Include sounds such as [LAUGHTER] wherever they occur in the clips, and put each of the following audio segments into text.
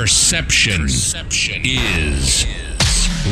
Perception, Perception is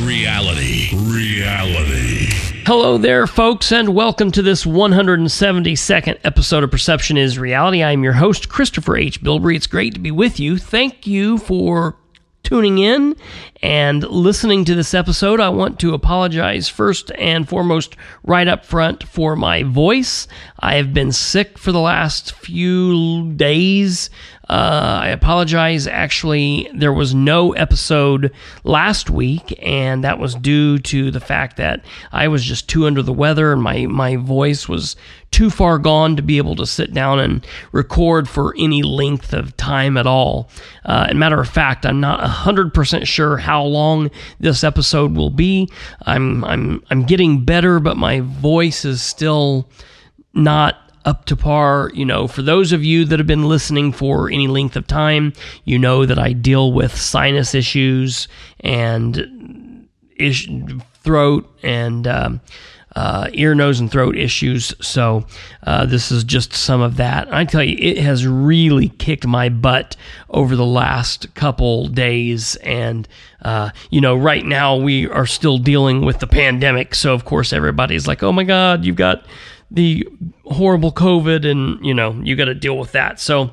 reality. Reality. Hello there, folks, and welcome to this 172nd episode of Perception is Reality. I'm your host, Christopher H. Bilbrey. It's great to be with you. Thank you for tuning in and listening to this episode. I want to apologize first and foremost, right up front, for my voice. I have been sick for the last few days. Uh, I apologize. Actually, there was no episode last week, and that was due to the fact that I was just too under the weather and my, my voice was too far gone to be able to sit down and record for any length of time at all. Uh, and matter of fact, I'm not 100% sure how long this episode will be. I'm, I'm, I'm getting better, but my voice is still not up to par. You know, for those of you that have been listening for any length of time, you know that I deal with sinus issues and ish, throat and um, uh, ear, nose, and throat issues. So uh, this is just some of that. I tell you, it has really kicked my butt over the last couple days. And, uh, you know, right now we are still dealing with the pandemic. So, of course, everybody's like, oh my God, you've got the horrible COVID, and you know you got to deal with that. So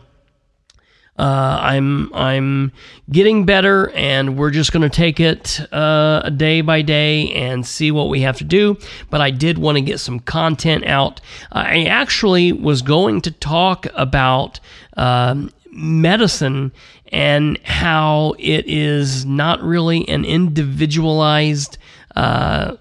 uh, I'm I'm getting better, and we're just going to take it uh, day by day and see what we have to do. But I did want to get some content out. I actually was going to talk about um, medicine and how it is not really an individualized. Uh,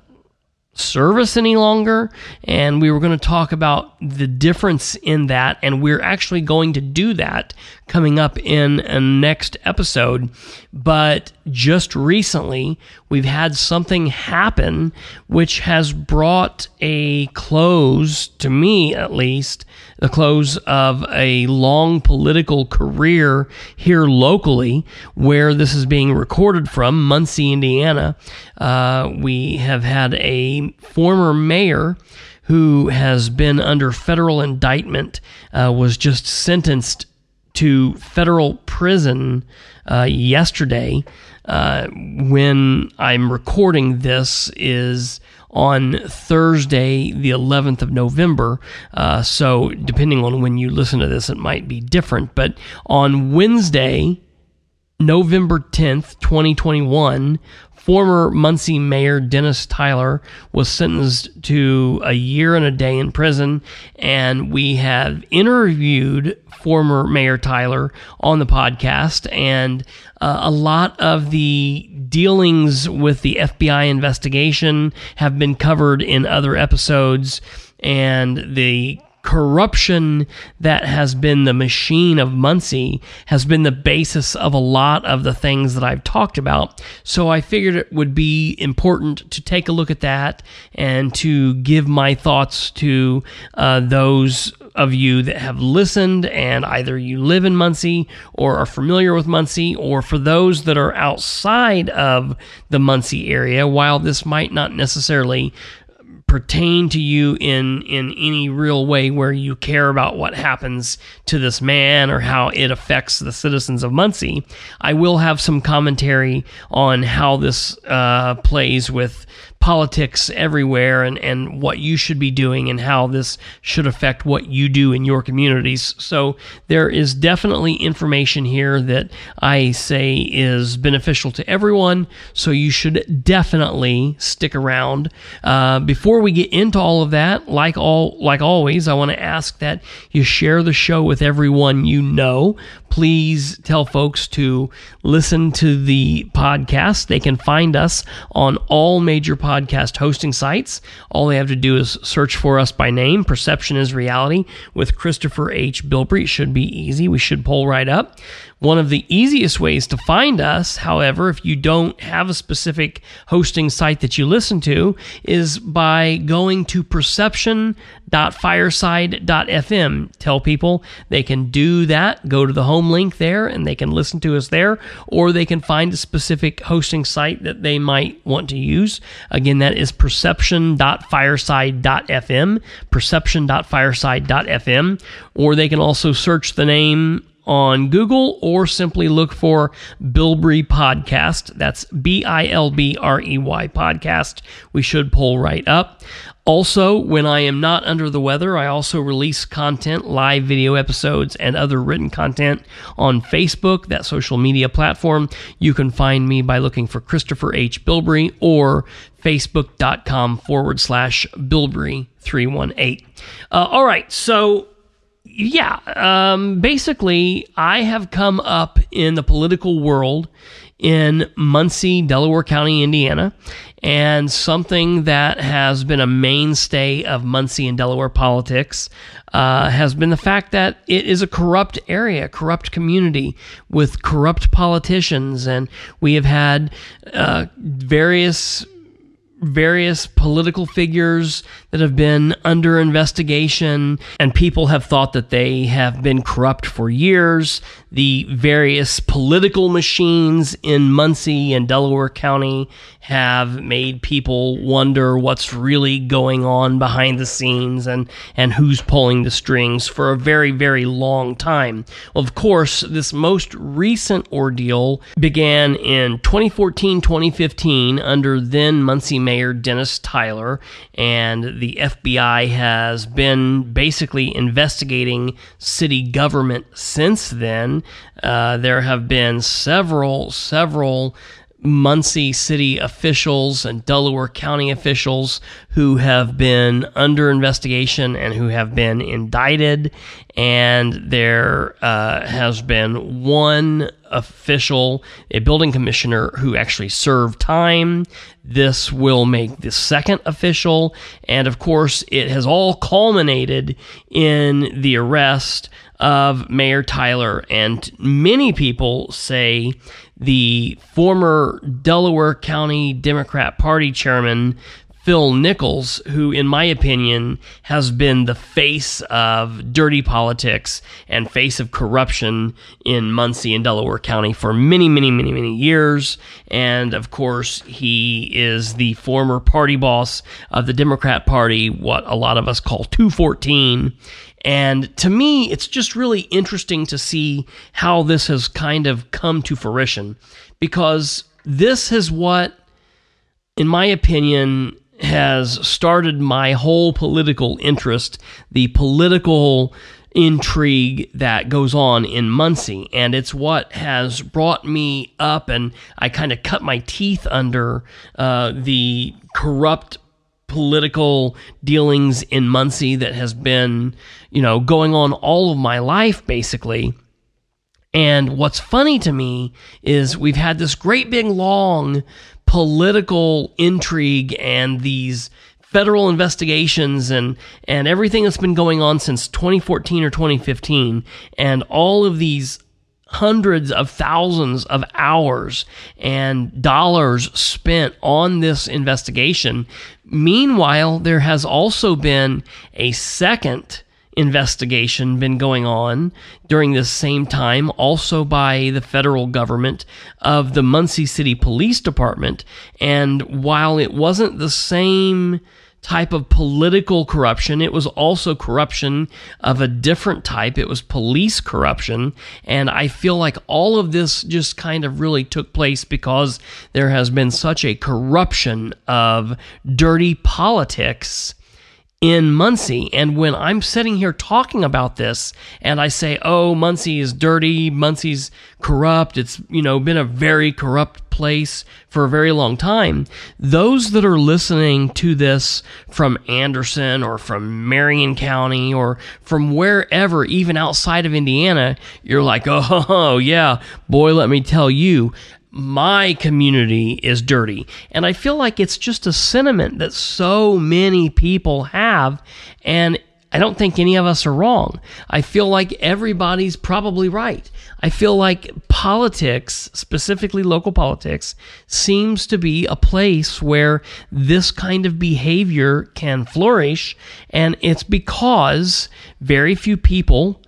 service any longer. And we were going to talk about the difference in that. And we're actually going to do that coming up in a next episode. But just recently, we've had something happen which has brought a close, to me at least, the close of a long political career here locally, where this is being recorded from, Muncie, Indiana. Uh, we have had a former mayor who has been under federal indictment, uh, was just sentenced to federal prison uh, yesterday. Uh, when I'm recording this is on Thursday, the 11th of November. Uh, so, depending on when you listen to this, it might be different. But on Wednesday, November 10th, 2021, former Muncie Mayor Dennis Tyler was sentenced to a year and a day in prison. And we have interviewed former Mayor Tyler on the podcast. And uh, a lot of the dealings with the FBI investigation have been covered in other episodes. And the corruption that has been the machine of Muncie has been the basis of a lot of the things that I've talked about. So I figured it would be important to take a look at that and to give my thoughts to uh, those of you that have listened and either you live in Muncie or are familiar with Muncie, or for those that are outside of the Muncie area, while this might not necessarily pertain to you in in any real way where you care about what happens to this man or how it affects the citizens of Muncie. I will have some commentary on how this uh, plays with politics everywhere and, and what you should be doing and how this should affect what you do in your communities. So there is definitely information here that I say is beneficial to everyone. So you should definitely stick around. Uh, before we get into all of that, like all like always, I want to ask that you share the show with everyone you know please tell folks to listen to the podcast. They can find us on all major podcast hosting sites. All they have to do is search for us by name. Perception is Reality with Christopher H. Bilbrey. It should be easy. We should pull right up. One of the easiest ways to find us, however, if you don't have a specific hosting site that you listen to, is by going to perception.fireside.fm. Tell people they can do that, go to the home link there, and they can listen to us there, or they can find a specific hosting site that they might want to use. Again, that is perception.fireside.fm, perception.fireside.fm, or they can also search the name on Google or simply look for Bilbrey Podcast. That's B I L B R E Y Podcast. We should pull right up. Also, when I am not under the weather, I also release content, live video episodes, and other written content on Facebook, that social media platform. You can find me by looking for Christopher H. Bilbrey or facebook.com forward slash Bilbrey 318. Uh, all right, so yeah, um, basically, I have come up in the political world in Muncie, Delaware County, Indiana, and something that has been a mainstay of Muncie and Delaware politics uh, has been the fact that it is a corrupt area, corrupt community with corrupt politicians, and we have had uh, various various political figures that have been under investigation, and people have thought that they have been corrupt for years. The various political machines in Muncie and Delaware County have made people wonder what's really going on behind the scenes and, and who's pulling the strings for a very, very long time. Of course, this most recent ordeal began in 2014 2015 under then Muncie Mayor Dennis Tyler, and the FBI has been basically investigating city government since then. Uh, there have been several, several Muncie city officials and Delaware County officials who have been under investigation and who have been indicted. And there uh, has been one official, a building commissioner, who actually served time. This will make the second official. And of course, it has all culminated in the arrest of Mayor Tyler. And many people say the former Delaware County Democrat Party chairman, Phil Nichols, who, in my opinion, has been the face of dirty politics and face of corruption in Muncie and Delaware County for many, many, many, many years. And of course, he is the former party boss of the Democrat Party, what a lot of us call 214. And to me, it's just really interesting to see how this has kind of come to fruition because this is what, in my opinion, has started my whole political interest, the political intrigue that goes on in Muncie. And it's what has brought me up, and I kind of cut my teeth under uh, the corrupt political dealings in Muncie that has been, you know, going on all of my life, basically. And what's funny to me is we've had this great big long political intrigue and these federal investigations and and everything that's been going on since 2014 or 2015 and all of these hundreds of thousands of hours and dollars spent on this investigation. Meanwhile, there has also been a second investigation been going on during this same time, also by the federal government of the Muncie City Police Department. And while it wasn't the same type of political corruption. It was also corruption of a different type. It was police corruption. And I feel like all of this just kind of really took place because there has been such a corruption of dirty politics in Muncie. And when I'm sitting here talking about this and I say, oh, Muncie is dirty, Muncie's corrupt, it's, you know, been a very corrupt place for a very long time, those that are listening to this from Anderson or from Marion County or from wherever, even outside of Indiana, you're like, oh, [LAUGHS] yeah, boy, let me tell you, my community is dirty. And I feel like it's just a sentiment that so many people have. And I don't think any of us are wrong. I feel like everybody's probably right. I feel like politics, specifically local politics, seems to be a place where this kind of behavior can flourish. And it's because very few people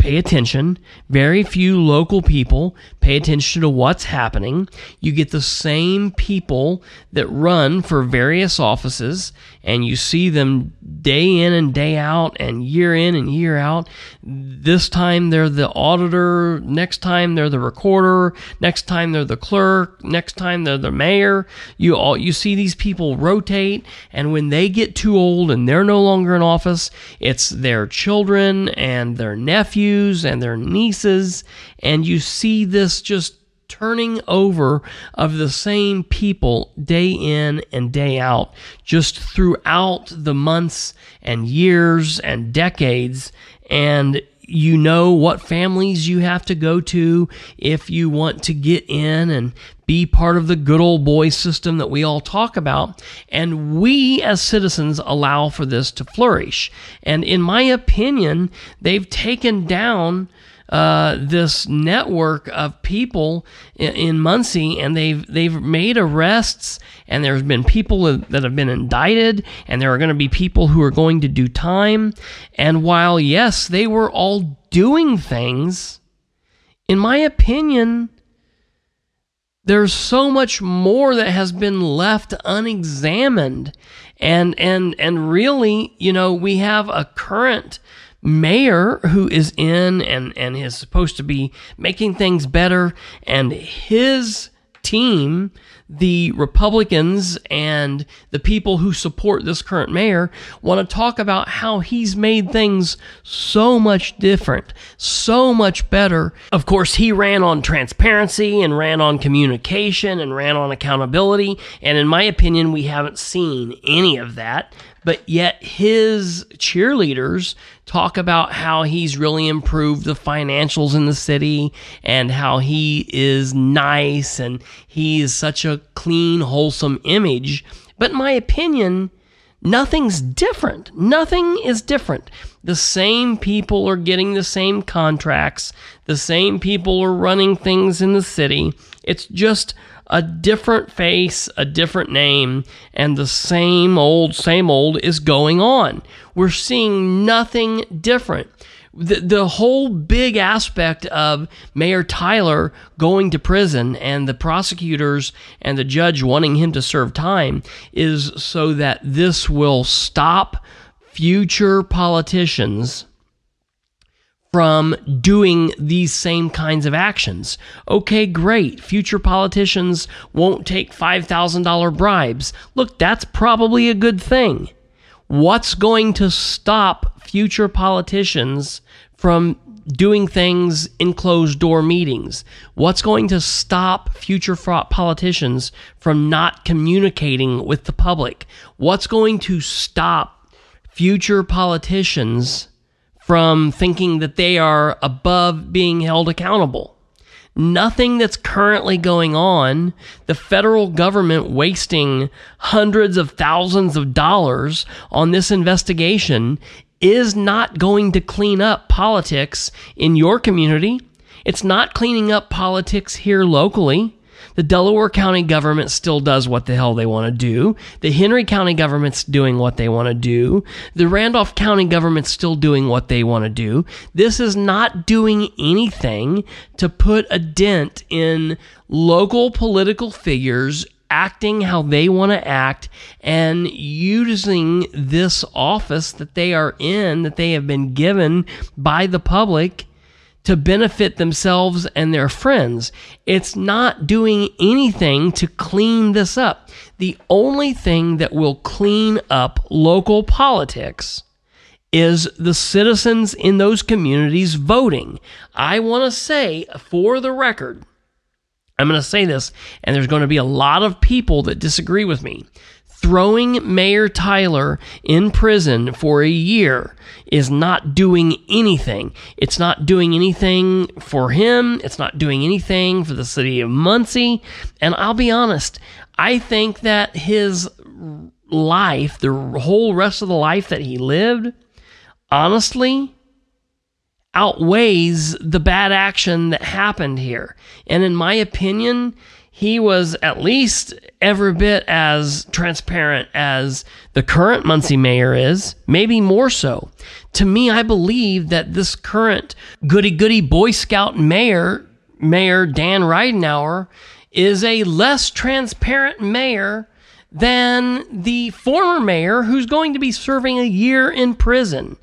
pay attention. Very few local people pay attention to what's happening. You get the same people that run for various offices, and you see them day in and day out, and year in and year out. This time they're the auditor, next time they're the recorder, next time they're the clerk, next time they're the mayor. You all you see these people rotate, and when they get too old and they're no longer in office, it's their children and their nephews nephews and their nieces, and you see this just turning over of the same people day in and day out, just throughout the months and years and decades. And you know what families you have to go to if you want to get in and be part of the good old boy system that we all talk about. And we as citizens allow for this to flourish. And in my opinion, they've taken down uh, this network of people in, in, Muncie, and they've they've made arrests, and there's been people that have been indicted, and there are going to be people who are going to do time. And while yes, they were all doing things, in my opinion, there's so much more that has been left unexamined and and and really you know we have a current mayor who is in and and is supposed to be making things better and his team the Republicans and the people who support this current mayor want to talk about how he's made things so much different, so much better. Of course, he ran on transparency and ran on communication and ran on accountability. And in my opinion, we haven't seen any of that but yet his cheerleaders talk about how he's really improved the financials in the city and how he is nice and he is such a clean, wholesome image. But in my opinion, nothing's different. Nothing is different. The same people are getting the same contracts, the same people are running things in the city. It's just a different face, a different name, and the same old, same old is going on. We're seeing nothing different. The, the whole big aspect of Mayor Tyler going to prison and the prosecutors and the judge wanting him to serve time is so that this will stop future politicians from doing these same kinds of actions. Okay, great. Future politicians won't take $5,000 bribes. Look, that's probably a good thing. What's going to stop future politicians from doing things in closed door meetings? What's going to stop future politicians from not communicating with the public? What's going to stop future politicians from thinking that they are above being held accountable. Nothing that's currently going on, the federal government wasting hundreds of thousands of dollars on this investigation, is not going to clean up politics in your community. It's not cleaning up politics here locally. The Delaware County government still does what the hell they want to do. The Henry County government's doing what they want to do. The Randolph County government's still doing what they want to do. This is not doing anything to put a dent in local political figures acting how they want to act and using this office that they are in, that they have been given by the public to benefit themselves and their friends. It's not doing anything to clean this up. The only thing that will clean up local politics is the citizens in those communities voting. I want to say, for the record, I'm going to say this, and there's going to be a lot of people that disagree with me throwing Mayor Tyler in prison for a year is not doing anything. It's not doing anything for him. It's not doing anything for the city of Muncie. And I'll be honest, I think that his life, the whole rest of the life that he lived, honestly, outweighs the bad action that happened here. And in my opinion, he was at least every bit as transparent as the current Muncie mayor is, maybe more so. To me, I believe that this current goody goody Boy Scout mayor, Mayor Dan Ridenour, is a less transparent mayor than the former mayor who's going to be serving a year in prison.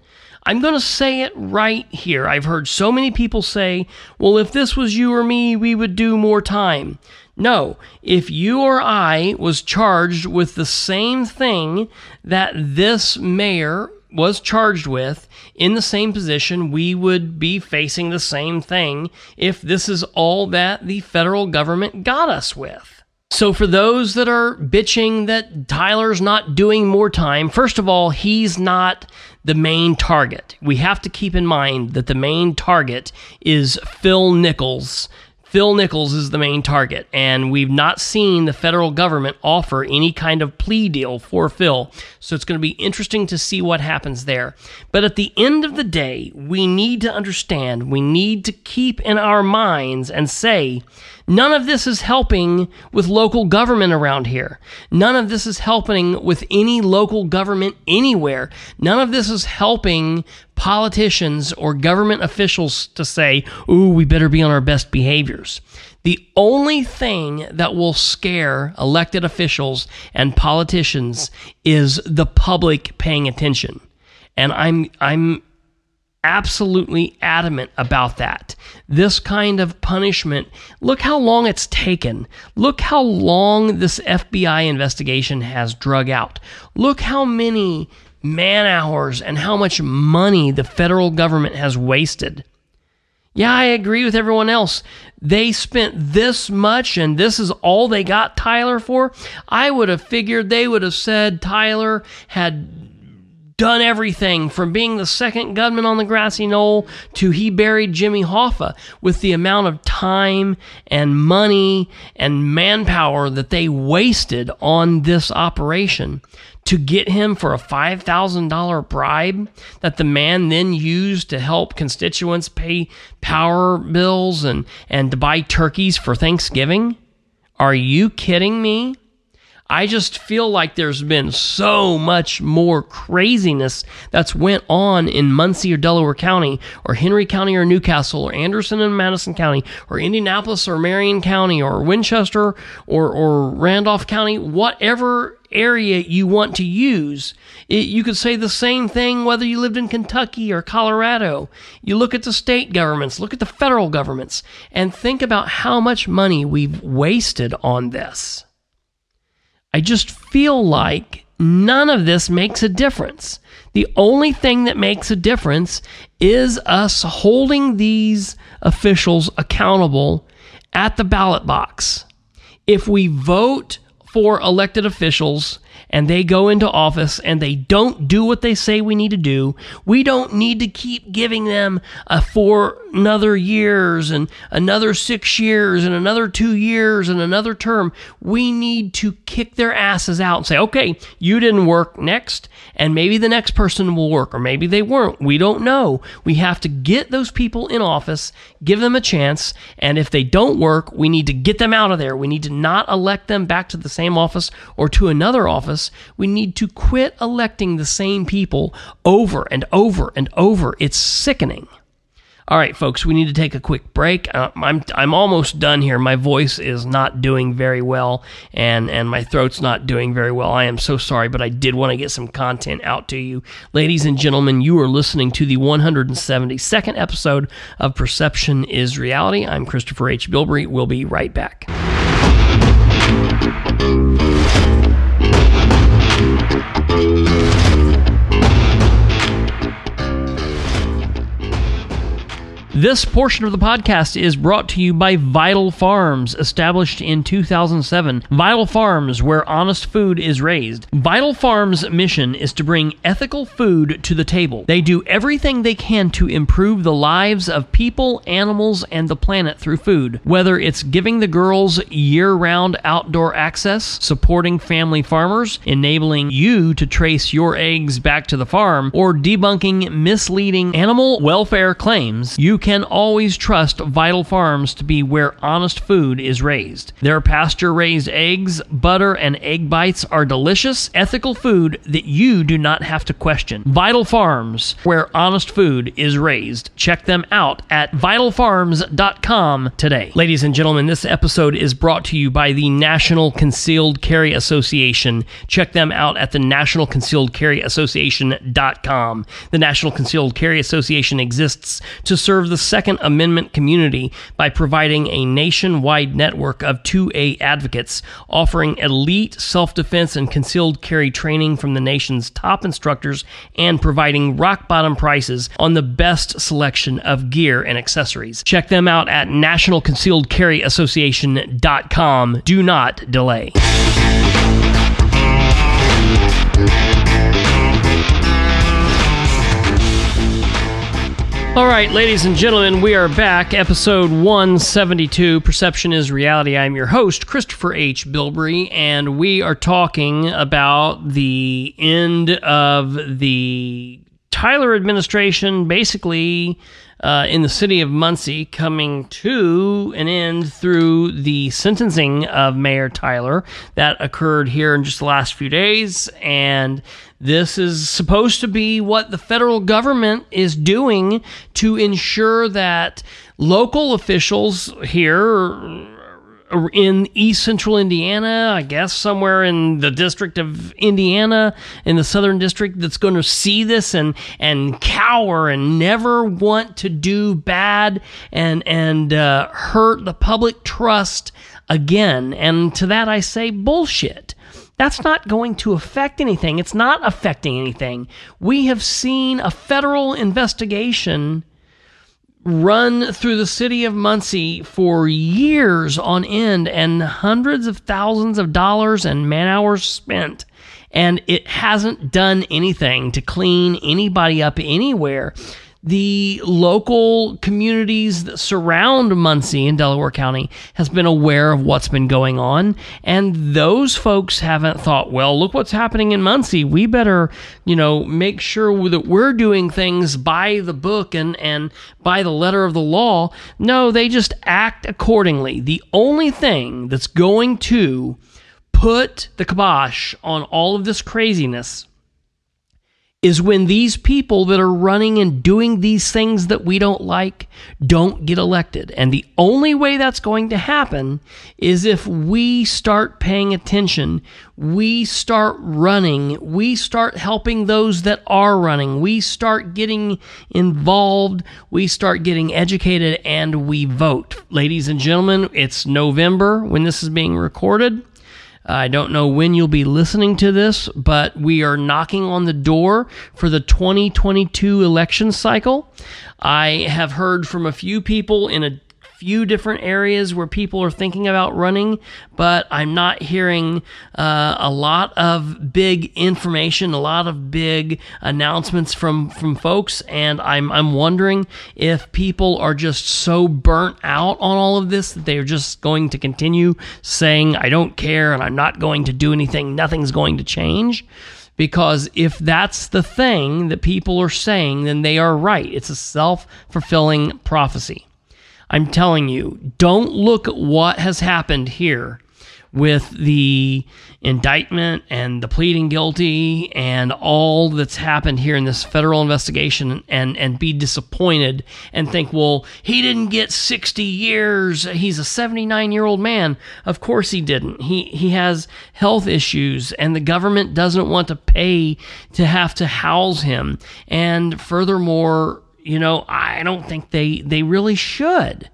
I'm going to say it right here. I've heard so many people say, well, if this was you or me, we would do more time. No, if you or I was charged with the same thing that this mayor was charged with in the same position, we would be facing the same thing if this is all that the federal government got us with. So, for those that are bitching that Tyler's not doing more time, first of all, he's not the main target. We have to keep in mind that the main target is Phil Nichols. Phil Nichols is the main target, and we've not seen the federal government offer any kind of plea deal for Phil. So it's going to be interesting to see what happens there. But at the end of the day, we need to understand, we need to keep in our minds and say, None of this is helping with local government around here. None of this is helping with any local government anywhere. None of this is helping politicians or government officials to say, ooh, we better be on our best behaviors. The only thing that will scare elected officials and politicians is the public paying attention. And I'm I'm absolutely adamant about that. This kind of punishment, look how long it's taken. Look how long this FBI investigation has drug out. Look how many man hours and how much money the federal government has wasted. Yeah, I agree with everyone else. They spent this much and this is all they got Tyler for. I would have figured they would have said Tyler had done everything from being the second gunman on the grassy knoll to he buried Jimmy Hoffa with the amount of time and money and manpower that they wasted on this operation to get him for a $5,000 bribe that the man then used to help constituents pay power bills and, and to buy turkeys for Thanksgiving? Are you kidding me? I just feel like there's been so much more craziness that's went on in Muncie or Delaware County or Henry County or New Castle or Anderson and Madison County or Indianapolis or Marion County or Winchester or, or Randolph County, whatever area you want to use. It, you could say the same thing whether you lived in Kentucky or Colorado. You look at the state governments, look at the federal governments, and think about how much money we've wasted on this. I just feel like none of this makes a difference. The only thing that makes a difference is us holding these officials accountable at the ballot box. If we vote for elected officials and they go into office and they don't do what they say we need to do, we don't need to keep giving them a four another years and another six years and another two years and another term. We need to kick their asses out and say, okay, you didn't work next, and maybe the next person will work, or maybe they weren't. We don't know. We have to get those people in office, give them a chance, and if they don't work, we need to get them out of there. We need to not elect them back to the same office or to another office. We need to quit electing the same people over and over and over. It's sickening. All right, folks, we need to take a quick break. Uh, I'm I'm almost done here. My voice is not doing very well, and and my throat's not doing very well. I am so sorry, but I did want to get some content out to you, ladies and gentlemen. You are listening to the 172nd episode of Perception Is Reality. I'm Christopher H. Bilbrey. We'll be right back. This portion of the podcast is brought to you by Vital Farms, established in 2007. Vital Farms, where honest food is raised. Vital Farms' mission is to bring ethical food to the table. They do everything they can to improve the lives of people, animals, and the planet through food. Whether it's giving the girls year round outdoor access, supporting family farmers, enabling you to trace your eggs back to the farm, or debunking misleading animal welfare claims, you can always trust Vital Farms to be where honest food is raised. Their pasture raised eggs, butter, and egg bites are delicious, ethical food that you do not have to question. Vital Farms, where honest food is raised. Check them out at vitalfarms.com today. Ladies and gentlemen, this episode is brought to you by the National Concealed Carry Association. Check them out at the National Concealed Carry Association.com. The National Concealed Carry Association exists to serve the Second Amendment community by providing a nationwide network of 2A advocates offering elite self defense and concealed carry training from the nation's top instructors and providing rock bottom prices on the best selection of gear and accessories. Check them out at nationalconcealedcarryassociation.com. Do not delay. All right, ladies and gentlemen, we are back. Episode 172 Perception is Reality. I'm your host, Christopher H. Bilbrey, and we are talking about the end of the Tyler administration, basically uh, in the city of Muncie, coming to an end through the sentencing of Mayor Tyler that occurred here in just the last few days. And this is supposed to be what the federal government is doing to ensure that local officials here in east central Indiana, I guess somewhere in the district of Indiana, in the southern district, that's going to see this and and cower and never want to do bad and and uh, hurt the public trust again. And to that I say bullshit. That's not going to affect anything. It's not affecting anything. We have seen a federal investigation run through the city of Muncie for years on end and hundreds of thousands of dollars and man hours spent. And it hasn't done anything to clean anybody up anywhere the local communities that surround Muncie in Delaware County has been aware of what's been going on and those folks haven't thought well look what's happening in Muncie. We better you know make sure that we're doing things by the book and and by the letter of the law. No they just act accordingly. The only thing that's going to put the kibosh on all of this craziness is when these people that are running and doing these things that we don't like don't get elected. And the only way that's going to happen is if we start paying attention, we start running, we start helping those that are running, we start getting involved, we start getting educated, and we vote. Ladies and gentlemen, it's November when this is being recorded. I don't know when you'll be listening to this, but we are knocking on the door for the 2022 election cycle. I have heard from a few people in a few different areas where people are thinking about running, but I'm not hearing uh, a lot of big information, a lot of big announcements from from folks, and I'm I'm wondering if people are just so burnt out on all of this that they're just going to continue saying I don't care and I'm not going to do anything, nothing's going to change. Because if that's the thing that people are saying, then they are right. It's a self fulfilling prophecy. I'm telling you, don't look at what has happened here with the indictment and the pleading guilty and all that's happened here in this federal investigation and and be disappointed and think well he didn't get 60 years. He's a 79 year old man. Of course he didn't. He he has health issues and the government doesn't want to pay to have to house him. And furthermore you know, I don't think they they really should.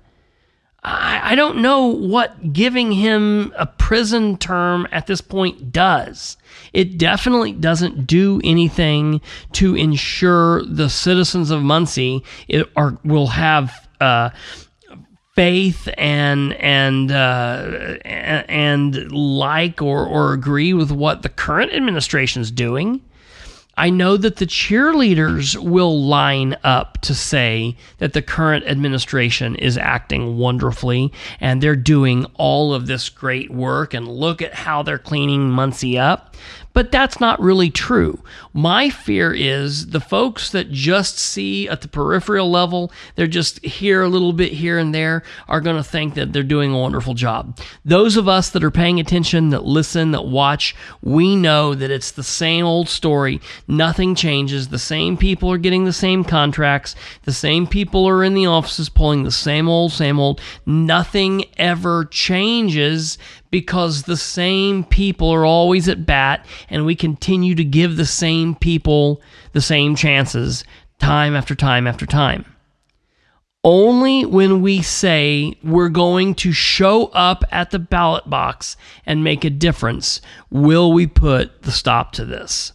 I, I don't know what giving him a prison term at this point does. It definitely doesn't do anything to ensure the citizens of Muncie it, are will have uh, faith and and uh, and like or or agree with what the current administration is doing. I know that the cheerleaders will line up to say that the current administration is acting wonderfully and they're doing all of this great work and look at how they're cleaning Muncie up. But that's not really true. My fear is the folks that just see at the peripheral level, they're just here a little bit here and there, are going to think that they're doing a wonderful job. Those of us that are paying attention, that listen, that watch, we know that it's the same old story. Nothing changes. The same people are getting the same contracts. The same people are in the offices pulling the same old, same old. Nothing ever changes because the same people are always at bat and we continue to give the same people the same chances time after time after time. Only when we say we're going to show up at the ballot box and make a difference will we put the stop to this.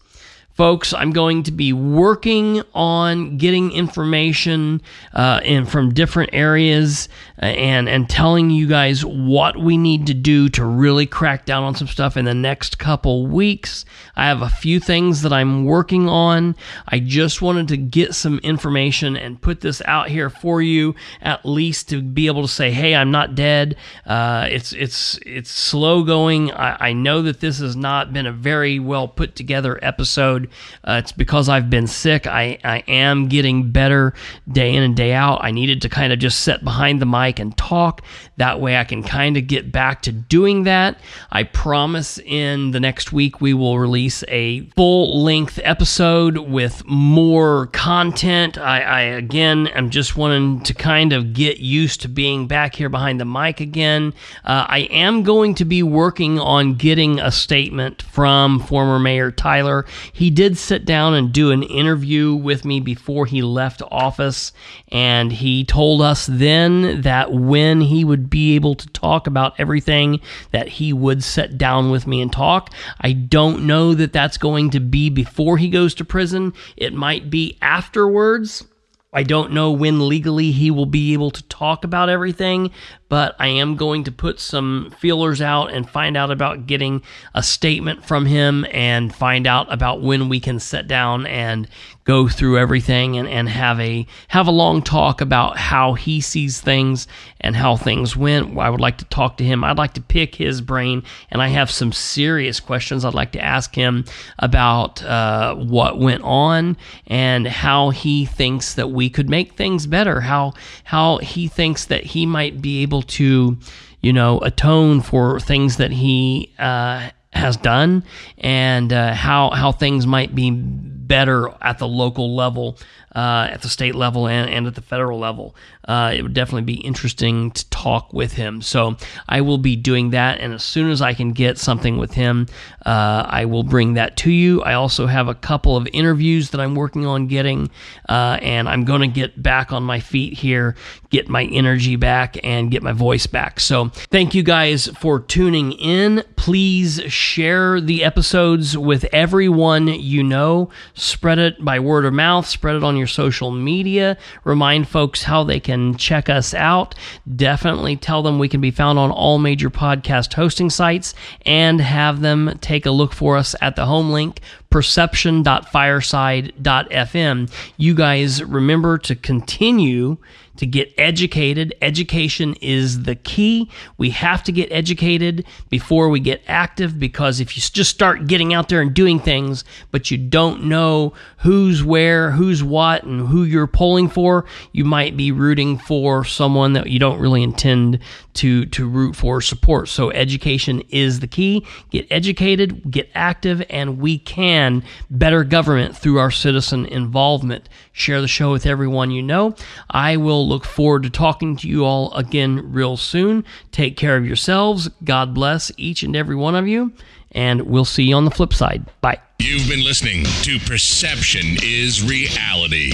Folks, I'm going to be working on getting information uh, in from different areas uh, and and telling you guys what we need to do to really crack down on some stuff in the next couple weeks. I have a few things that I'm working on. I just wanted to get some information and put this out here for you, at least to be able to say, "Hey, I'm not dead." Uh, it's it's it's slow going. I, I know that this has not been a very well put together episode. Uh, it's because I've been sick. I, I am getting better day in and day out. I needed to kind of just sit behind the mic and talk. That way I can kind of get back to doing that. I promise in the next week we will release a full length episode with more content. I, I again am just wanting to kind of get used to being back here behind the mic again. Uh, I am going to be working on getting a statement from former Mayor Tyler. He did sit down and do an interview with me before he left office, and he told us then that when he would be able to talk about everything, that he would sit down with me and talk. I don't know that that's going to be before he goes to prison. It might be afterwards. I don't know when legally he will be able to talk about everything, but I am going to put some feelers out and find out about getting a statement from him and find out about when we can sit down and go through everything and, and have a have a long talk about how he sees things and how things went. I would like to talk to him. I'd like to pick his brain, and I have some serious questions I'd like to ask him about uh, what went on and how he thinks that we could make things better. How how he thinks that he might be able to, you know, atone for things that he uh, has done and uh, how how things might be better at the local level, uh, at the state level, and, and at the federal level. Uh, it would definitely be interesting to talk with him. So I will be doing that, and as soon as I can get something with him, uh, I will bring that to you. I also have a couple of interviews that I'm working on getting, uh, and I'm going to get back on my feet here, get my energy back, and get my voice back. So thank you guys for tuning in. Please share the episodes with everyone you know. Spread it by word of mouth, spread it on your social media. Remind folks how they can check us out. Definitely tell them we can be found on all major podcast hosting sites and have them take a look for us at the home link perception.fireside.fm. You guys remember to continue to get educated. Education is the key. We have to get educated before we get active because if you just start getting out there and doing things, but you don't know who's where, who's what, and who you're polling for, you might be rooting for someone that you don't really intend to, to root for support. So education is the key. Get educated, get active, and we can better government through our citizen involvement. Share the show with everyone you know. I will look forward to talking to you all again real soon. Take care of yourselves. God bless each and every one of you. And we'll see you on the flip side. Bye. You've been listening to Perception is Reality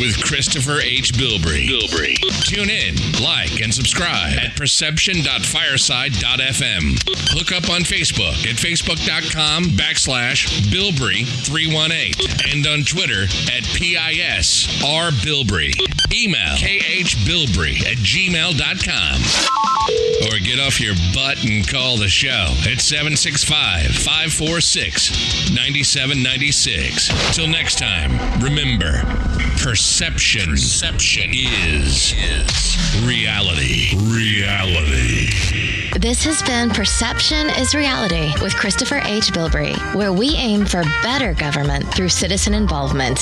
with Christopher H. Bilbrey. Bilbrey. Tune in, like, and subscribe at perception.fireside.fm. Hook up on Facebook at facebook.com backslash Bilbrey318 and on Twitter at PISRBilbrey. Email khbilbrey at gmail.com. Or get off your butt and call the show at 765 546 9796. Till next time, remember perception, perception is, is reality. Reality. This has been Perception is Reality with Christopher H. Bilbrey, where we aim for better government through citizen involvement.